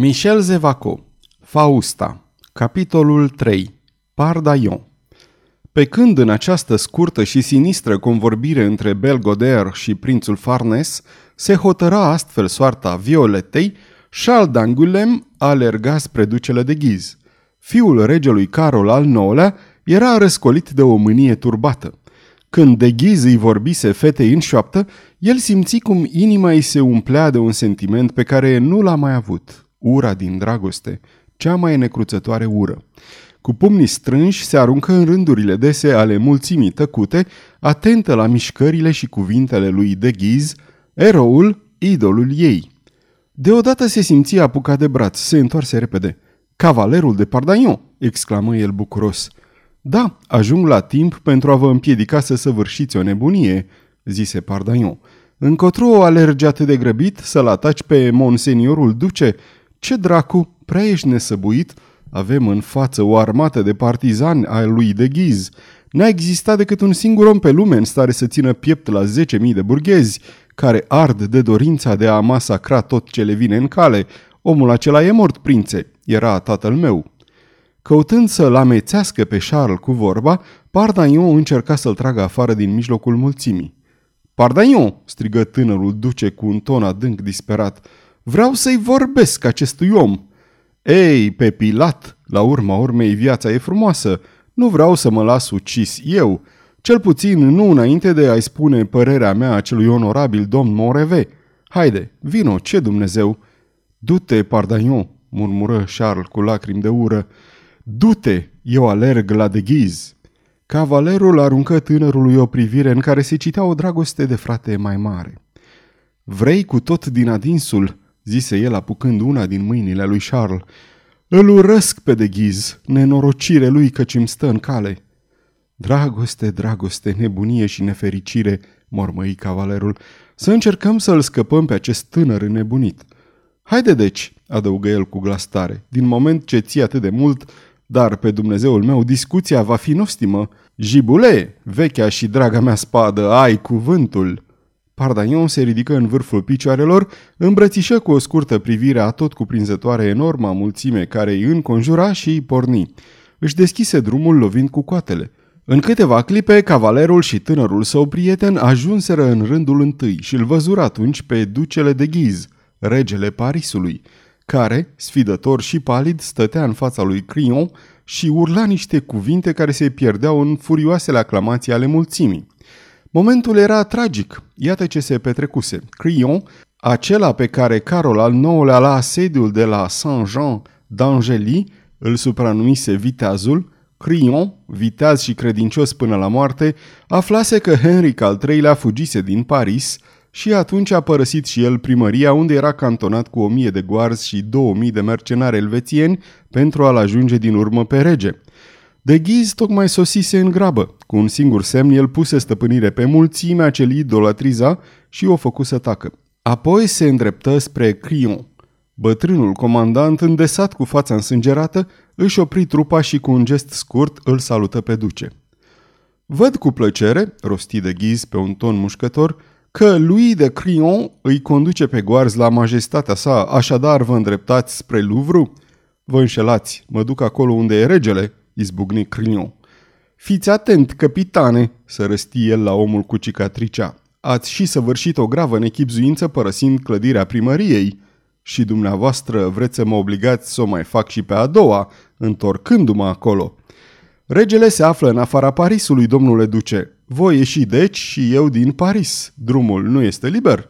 Michel Zevaco Fausta Capitolul 3 Pardaion Pe când în această scurtă și sinistră convorbire între Belgoder și prințul Farnes se hotăra astfel soarta Violetei, Charles d'Angulem alerga spre ducele de ghiz. Fiul regelui Carol al IX-lea era răscolit de o mânie turbată. Când de ghiz îi vorbise fetei în șoaptă, el simți cum inima îi se umplea de un sentiment pe care nu l-a mai avut ura din dragoste, cea mai necruțătoare ură. Cu pumnii strânși se aruncă în rândurile dese ale mulțimii tăcute, atentă la mișcările și cuvintele lui de ghiz, eroul, idolul ei. Deodată se simți apucat de braț, se întoarse repede. Cavalerul de Pardaion!" exclamă el bucuros. Da, ajung la timp pentru a vă împiedica să săvârșiți o nebunie," zise Pardaion. Încotro alergi atât de grăbit să-l ataci pe monseniorul duce ce dracu, prea ești nesăbuit? Avem în față o armată de partizani ai lui de ghiz. N-a existat decât un singur om pe lume în stare să țină piept la 10.000 de burghezi, care ard de dorința de a masacra tot ce le vine în cale. Omul acela e mort, prințe, era tatăl meu. Căutând să-l amețească pe Charles cu vorba, Pardaion încerca să-l tragă afară din mijlocul mulțimii. Pardaion!" strigă tânărul duce cu un ton adânc disperat. Vreau să-i vorbesc acestui om. Ei, pe Pilat, la urma urmei viața e frumoasă. Nu vreau să mă las ucis eu. Cel puțin nu înainte de a-i spune părerea mea acelui onorabil domn Moreve. Haide, vino, ce Dumnezeu! Du-te, Pardaion, murmură Charles cu lacrimi de ură. Du-te, eu alerg la de ghiz. Cavalerul aruncă tânărului o privire în care se citea o dragoste de frate mai mare. Vrei cu tot din adinsul zise el apucând una din mâinile lui Charles. Îl urăsc pe de ghiz, nenorocire lui căci îmi stă în cale. Dragoste, dragoste, nebunie și nefericire, mormăi cavalerul, să încercăm să-l scăpăm pe acest tânăr nebunit. Haide deci, adăugă el cu glas tare, din moment ce ții atât de mult, dar pe Dumnezeul meu discuția va fi nostimă. Jibule, vechea și draga mea spadă, ai cuvântul!' Pardaion se ridică în vârful picioarelor, îmbrățișă cu o scurtă privire a tot cuprinzătoare enorma mulțime care îi înconjura și îi porni. Își deschise drumul lovind cu coatele. În câteva clipe, cavalerul și tânărul său prieten ajunseră în rândul întâi și îl văzură atunci pe ducele de ghiz, regele Parisului, care, sfidător și palid, stătea în fața lui Crion și urla niște cuvinte care se pierdeau în furioasele aclamații ale mulțimii. Momentul era tragic. Iată ce se petrecuse. Crillon, acela pe care Carol al IX-lea la asediul de la Saint-Jean d'Angely îl supranumise Viteazul, Crillon, viteaz și credincios până la moarte, aflase că Henric al III-lea fugise din Paris și atunci a părăsit și el primăria unde era cantonat cu o mie de goarzi și două mii de mercenari elvețieni pentru a-l ajunge din urmă pe rege. De ghiz tocmai sosise în grabă. Cu un singur semn, el puse stăpânire pe mulțimea ce idolatriza și o făcu să tacă. Apoi se îndreptă spre Crion. Bătrânul comandant, îndesat cu fața însângerată, își opri trupa și cu un gest scurt îl salută pe duce. Văd cu plăcere, rosti de ghiz pe un ton mușcător, că lui de Crion îi conduce pe goarzi la majestatea sa, așadar vă îndreptați spre Louvre? Vă înșelați, mă duc acolo unde e regele, izbucni Crignon. Fiți atent, capitane, să răsti el la omul cu cicatricea. Ați și săvârșit o gravă nechipzuință părăsind clădirea primăriei. Și dumneavoastră vreți să mă obligați să o mai fac și pe a doua, întorcându-mă acolo. Regele se află în afara Parisului, domnule duce. Voi ieși deci și eu din Paris. Drumul nu este liber?"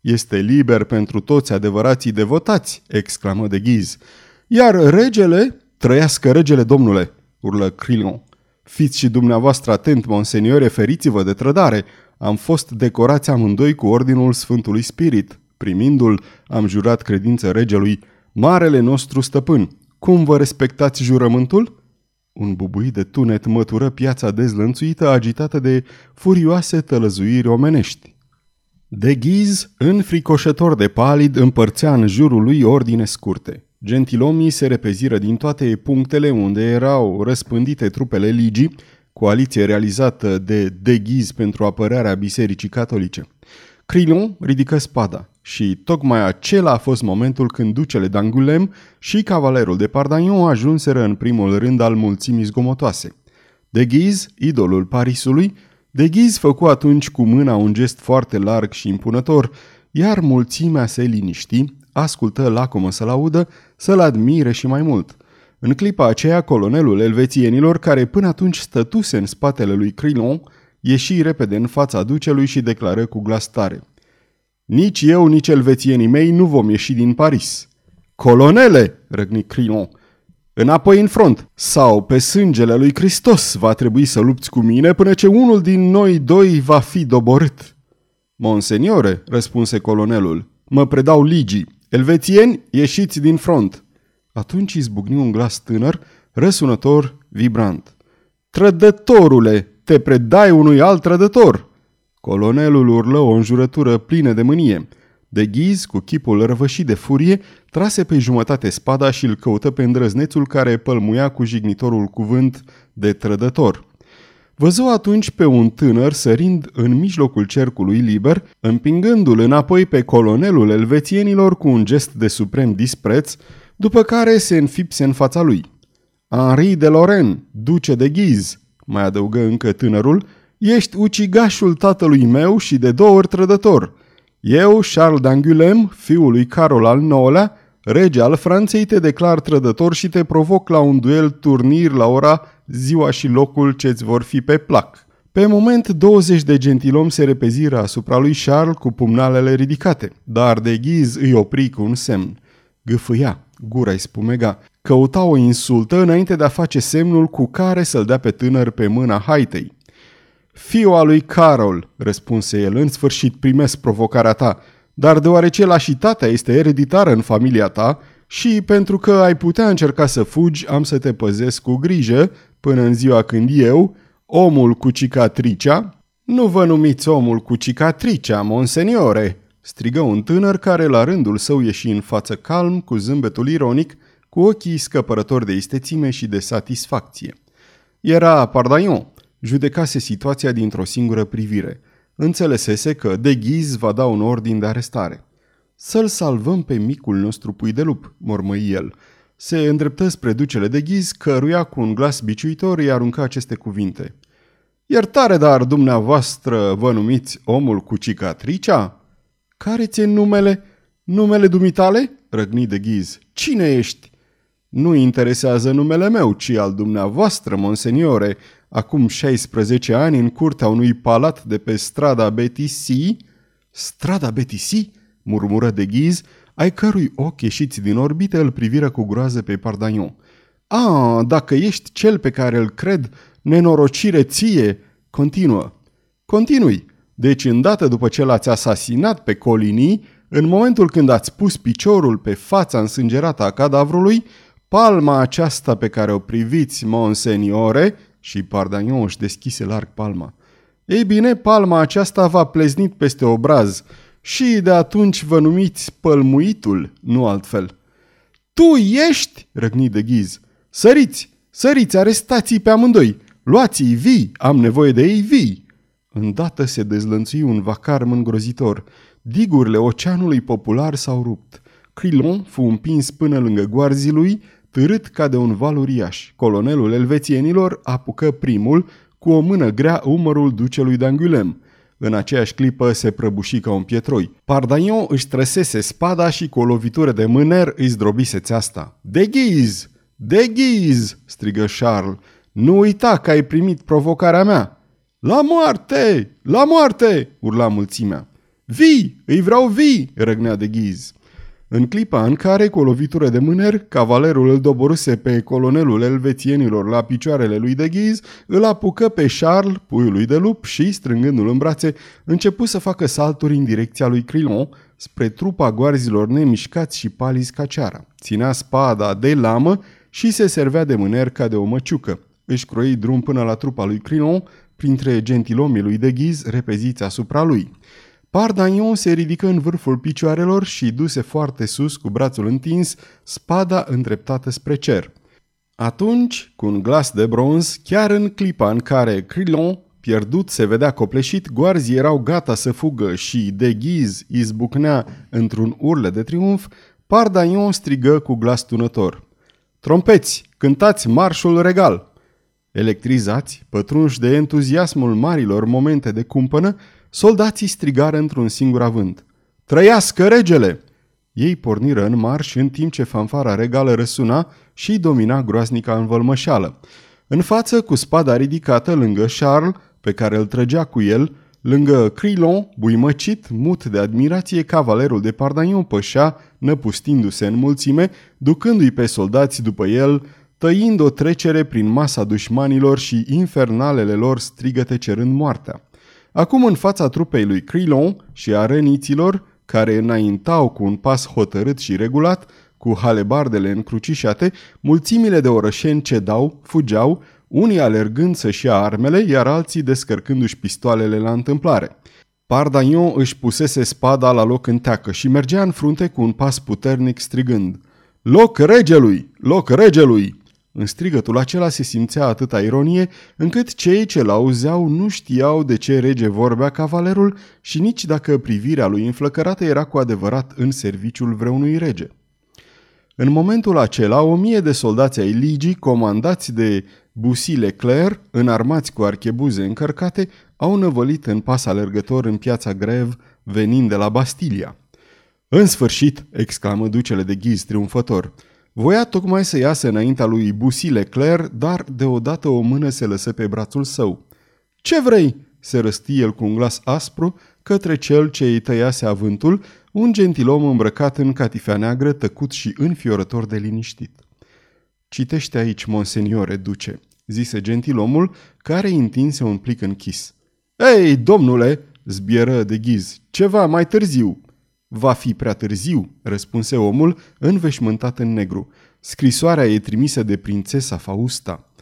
Este liber pentru toți adevărații devotați!" exclamă de ghiz. Iar regele, trăiască regele domnule!" Urlă Crillon. Fiți și dumneavoastră atent, monseniore, feriți-vă de trădare. Am fost decorați amândoi cu ordinul Sfântului Spirit. Primindu-l, am jurat credință regelui, Marele nostru stăpân. Cum vă respectați jurământul? Un bubui de tunet mătură piața dezlănțuită agitată de furioase tălăzuiri omenești. De ghiz, înfricoșător de palid, împărțea în jurul lui ordine scurte. Gentilomii se repeziră din toate punctele unde erau răspândite trupele ligii, coaliție realizată de deghiz pentru apărarea Bisericii Catolice. Crilon ridică spada Și tocmai acela a fost momentul când ducele d'Angulem și cavalerul de Pardagnon ajunseră în primul rând al mulțimii zgomotoase. De Ghiz, idolul Parisului, de Ghiz făcu atunci cu mâna un gest foarte larg și impunător, iar mulțimea se liniști, ascultă lacomă să-l audă, să-l admire și mai mult. În clipa aceea, colonelul elvețienilor, care până atunci stătuse în spatele lui Crillon, ieși repede în fața ducelui și declară cu glas tare. Nici eu, nici elvețienii mei nu vom ieși din Paris. Colonele, răgni Crillon, înapoi în front, sau pe sângele lui Hristos va trebui să lupți cu mine până ce unul din noi doi va fi doborât. Monseniore, răspunse colonelul, mă predau ligii. Elvețieni, ieșiți din front. Atunci izbucni un glas tânăr, răsunător, vibrant. Trădătorule, te predai unui alt trădător! Colonelul urlă o înjurătură plină de mânie. De ghiz, cu chipul răvășit de furie, trase pe jumătate spada și îl căută pe îndrăznețul care pălmuia cu jignitorul cuvânt de trădător. Văzu atunci pe un tânăr sărind în mijlocul cercului liber, împingându-l înapoi pe colonelul elvețienilor cu un gest de suprem dispreț, după care se înfipse în fața lui. Henri de Lorraine, duce de ghiz, mai adăugă încă tânărul, ești ucigașul tatălui meu și de două ori trădător. Eu, Charles d'Angulem, fiul lui Carol al IX-lea, rege al Franței, te declar trădător și te provoc la un duel turnir la ora, ziua și locul ce-ți vor fi pe plac. Pe moment, 20 de gentilomi se repeziră asupra lui Charles cu pumnalele ridicate, dar de ghiz îi opri cu un semn. Gâfâia, gura îi spumega, căuta o insultă înainte de a face semnul cu care să-l dea pe tânăr pe mâna haitei. Fiul al lui Carol, răspunse el, în sfârșit primesc provocarea ta, dar deoarece lașitatea este ereditară în familia ta și pentru că ai putea încerca să fugi, am să te păzesc cu grijă până în ziua când eu, omul cu cicatricea, nu vă numiți omul cu cicatricea, monseniore, strigă un tânăr care la rândul său ieși în față calm, cu zâmbetul ironic, cu ochii scăpărători de istețime și de satisfacție. Era Pardaion, judecase situația dintr-o singură privire. Înțelesese că de ghiz va da un ordin de arestare. Să-l salvăm pe micul nostru pui de lup, mormăi el. Se îndreptă spre ducele de ghiz, căruia cu un glas biciuitor îi arunca aceste cuvinte. Iertare, dar dumneavoastră vă numiți omul cu cicatricea? Care ți numele? Numele dumitale? Răgni de ghiz. Cine ești? Nu interesează numele meu, ci al dumneavoastră, monseniore, acum 16 ani în curtea unui palat de pe strada Betisi, strada Betisi, murmură de ghiz, ai cărui ochi ieșiți din orbită îl priviră cu groază pe Pardagnon. A, dacă ești cel pe care îl cred, nenorocire ție, continuă. Continui. Deci, îndată după ce l-ați asasinat pe Colinii, în momentul când ați pus piciorul pe fața însângerată a cadavrului, palma aceasta pe care o priviți, monseniore, și Pardagnon își deschise larg palma. Ei bine, palma aceasta v-a pleznit peste obraz și de atunci vă numiți pălmuitul, nu altfel. Tu ești, răgni de ghiz. Săriți, săriți, arestați pe amândoi. Luați-i vii, am nevoie de ei vii. Îndată se dezlănțui un vacarm îngrozitor. Digurile oceanului popular s-au rupt. Crillon fu împins până lângă goarzii lui, târât ca de un val uriaș. Colonelul elvețienilor apucă primul, cu o mână grea umărul ducelui d'Angulem. În aceeași clipă se prăbuși ca un pietroi. Pardaion își trăsese spada și cu o lovitură de mâner îi zdrobise țeasta. De ghiz! De ghiz! strigă Charles. Nu uita că ai primit provocarea mea! La moarte! La moarte! urla mulțimea. Vii! Îi vreau vii! răgnea de ghiz. În clipa în care, cu o lovitură de mâner, cavalerul îl doboruse pe colonelul elvețienilor la picioarele lui de ghiz, îl apucă pe Charles, puiul lui de lup, și, strângându-l în brațe, începu să facă salturi în direcția lui Crillon, spre trupa goarzilor nemișcați și palizi ca ceara. Ținea spada de lamă și se servea de mâner ca de o măciucă. Își croi drum până la trupa lui Crillon, printre gentilomii lui de ghiz repeziți asupra lui. Pardagnon se ridică în vârful picioarelor și duse foarte sus cu brațul întins, spada îndreptată spre cer. Atunci, cu un glas de bronz, chiar în clipa în care Crillon pierdut, se vedea copleșit, goarzii erau gata să fugă și, de ghiz, izbucnea într-un urle de triumf, Pardaion strigă cu glas tunător. Trompeți, cântați marșul regal! Electrizați, pătrunși de entuziasmul marilor momente de cumpănă, soldații strigară într-un singur avânt. Trăiască regele! Ei porniră în marș în timp ce fanfara regală răsuna și domina groaznica învălmășeală. În față, cu spada ridicată lângă Charles, pe care îl trăgea cu el, lângă Crilon, buimăcit, mut de admirație, cavalerul de Pardagnon pășea, năpustindu-se în mulțime, ducându-i pe soldați după el, tăind o trecere prin masa dușmanilor și infernalele lor strigăte cerând moartea. Acum în fața trupei lui Crilon și a răniților, care înaintau cu un pas hotărât și regulat, cu halebardele încrucișate, mulțimile de orășeni cedau, fugeau, unii alergând să-și ia armele, iar alții descărcându-și pistoalele la întâmplare. Pardagnon își pusese spada la loc în teacă și mergea în frunte cu un pas puternic strigând Loc regelui! Loc regelui! În strigătul acela se simțea atâta ironie, încât cei ce l-auzeau nu știau de ce rege vorbea cavalerul și nici dacă privirea lui înflăcărată era cu adevărat în serviciul vreunui rege. În momentul acela, o mie de soldați ai ligii, comandați de Bussy Leclerc, înarmați cu archebuze încărcate, au năvălit în pas alergător în piața Grev, venind de la Bastilia. În sfârșit, exclamă ducele de ghiz triumfător, voia tocmai să iasă înaintea lui Bussy Leclerc, dar deodată o mână se lăsă pe brațul său. Ce vrei?" se răsti el cu un glas aspru către cel ce îi tăiase avântul, un gentilom îmbrăcat în catifea neagră, tăcut și înfiorător de liniștit. Citește aici, monseniore, duce, zise gentilomul, care întinse un plic închis. Ei, domnule, zbieră de ghiz, ceva mai târziu. Va fi prea târziu, răspunse omul, înveșmântat în negru. Scrisoarea e trimisă de prințesa Fausta.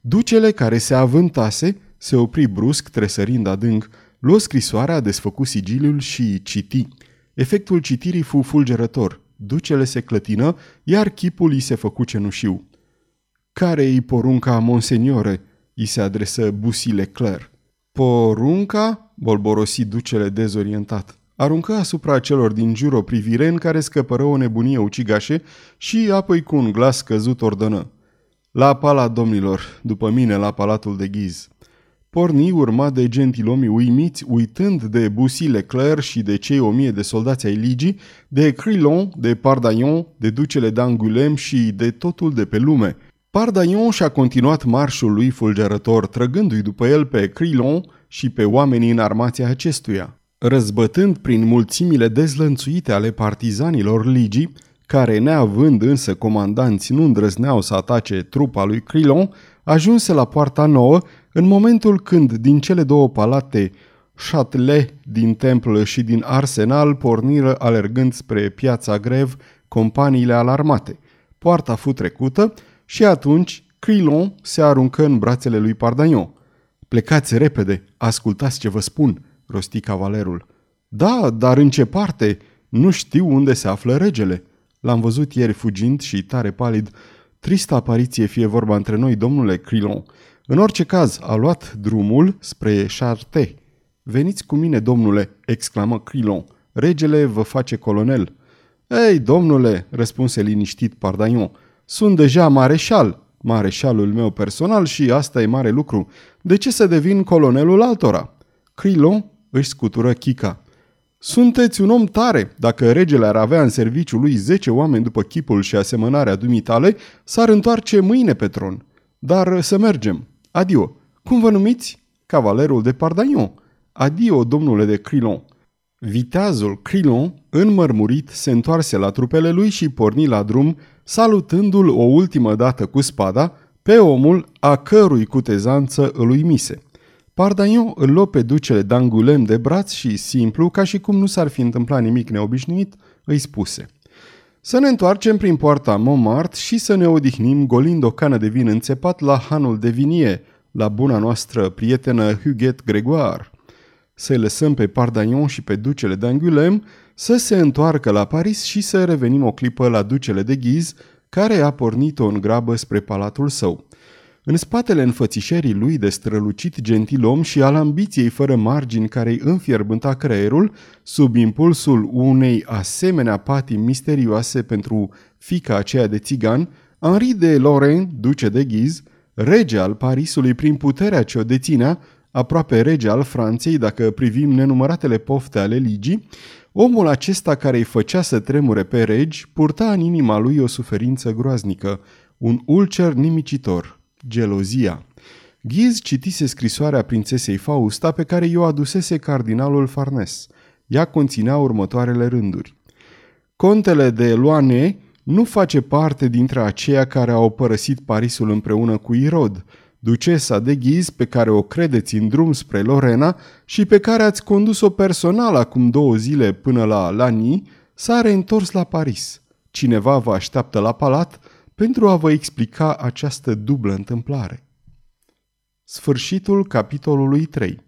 Ducele care se avântase se opri brusc, tresărind adânc, luă scrisoarea, desfăcu sigiliul și citi. Efectul citirii fu fulgerător. Ducele se clătină, iar chipul îi se făcu cenușiu. Care-i porunca, monseniore?" îi se adresă Bussy Leclerc. Porunca?" bolborosi ducele dezorientat. Aruncă asupra celor din jur o privire în care scăpără o nebunie ucigașe și apoi cu un glas căzut ordonă. La pala domnilor, după mine la palatul de ghiz. Porni urma de gentilomii uimiți, uitând de Bussy Leclerc și de cei o mie de soldați ai ligii, de Crillon, de Pardaion, de ducele d'Angulem și de totul de pe lume. Pardaion și-a continuat marșul lui fulgerător, trăgându-i după el pe Crillon și pe oamenii în armația acestuia. Răzbătând prin mulțimile dezlănțuite ale partizanilor ligii, care, neavând însă comandanți, nu îndrăzneau să atace trupa lui Crillon, ajunse la poarta nouă în momentul când din cele două palate, Châtelet din Temple și din Arsenal porniră alergând spre piața Grev companiile alarmate. Poarta fu trecută și atunci Crillon se aruncă în brațele lui Pardagnon. Plecați repede, ascultați ce vă spun, rosti cavalerul. Da, dar în ce parte? Nu știu unde se află regele. L-am văzut ieri fugind și tare palid. Tristă apariție fie vorba între noi, domnule Crillon. În orice caz, a luat drumul spre Charte. Veniți cu mine, domnule, exclamă Crillon. Regele vă face colonel. Ei, domnule, răspunse liniștit Pardagnon, sunt deja mareșal, mareșalul meu personal și asta e mare lucru. De ce să devin colonelul altora? Crillon își scutură chica. Sunteți un om tare. Dacă regele ar avea în serviciu lui zece oameni după chipul și asemănarea dumitale, s-ar întoarce mâine pe tron. Dar să mergem. Adio. Cum vă numiți? Cavalerul de Pardagnon. Adio, domnule de Crillon. Viteazul Crillon, înmărmurit, se întoarse la trupele lui și porni la drum, salutându-l o ultimă dată cu spada pe omul a cărui cutezanță îl uimise. Pardagnon îl luă pe ducele d'Angulem de braț și, simplu, ca și cum nu s-ar fi întâmplat nimic neobișnuit, îi spuse Să ne întoarcem prin poarta Montmartre și să ne odihnim golind o cană de vin înțepat la hanul de vinie, la buna noastră prietenă Huguette Gregoire. Să-i lăsăm pe Pardagnon și pe ducele d'Angulem să se întoarcă la Paris și să revenim o clipă la ducele de Ghiz, care a pornit-o în grabă spre palatul său. În spatele înfățișerii lui de strălucit gentilom și al ambiției fără margini care îi înfierbânta creierul, sub impulsul unei asemenea patii misterioase pentru fica aceea de țigan, Henri de Lorraine, duce de Ghiz, rege al Parisului prin puterea ce o deținea, aproape rege al Franței dacă privim nenumăratele pofte ale ligii, omul acesta care îi făcea să tremure pe regi purta în inima lui o suferință groaznică, un ulcer nimicitor, gelozia. Ghiz citise scrisoarea prințesei Fausta pe care i-o adusese cardinalul Farnes. Ea conținea următoarele rânduri. Contele de Loane nu face parte dintre aceia care au părăsit Parisul împreună cu Irod, ducesa de ghiz pe care o credeți în drum spre Lorena și pe care ați condus-o personal acum două zile până la Lani, s-a reîntors la Paris. Cineva vă așteaptă la palat pentru a vă explica această dublă întâmplare. Sfârșitul capitolului 3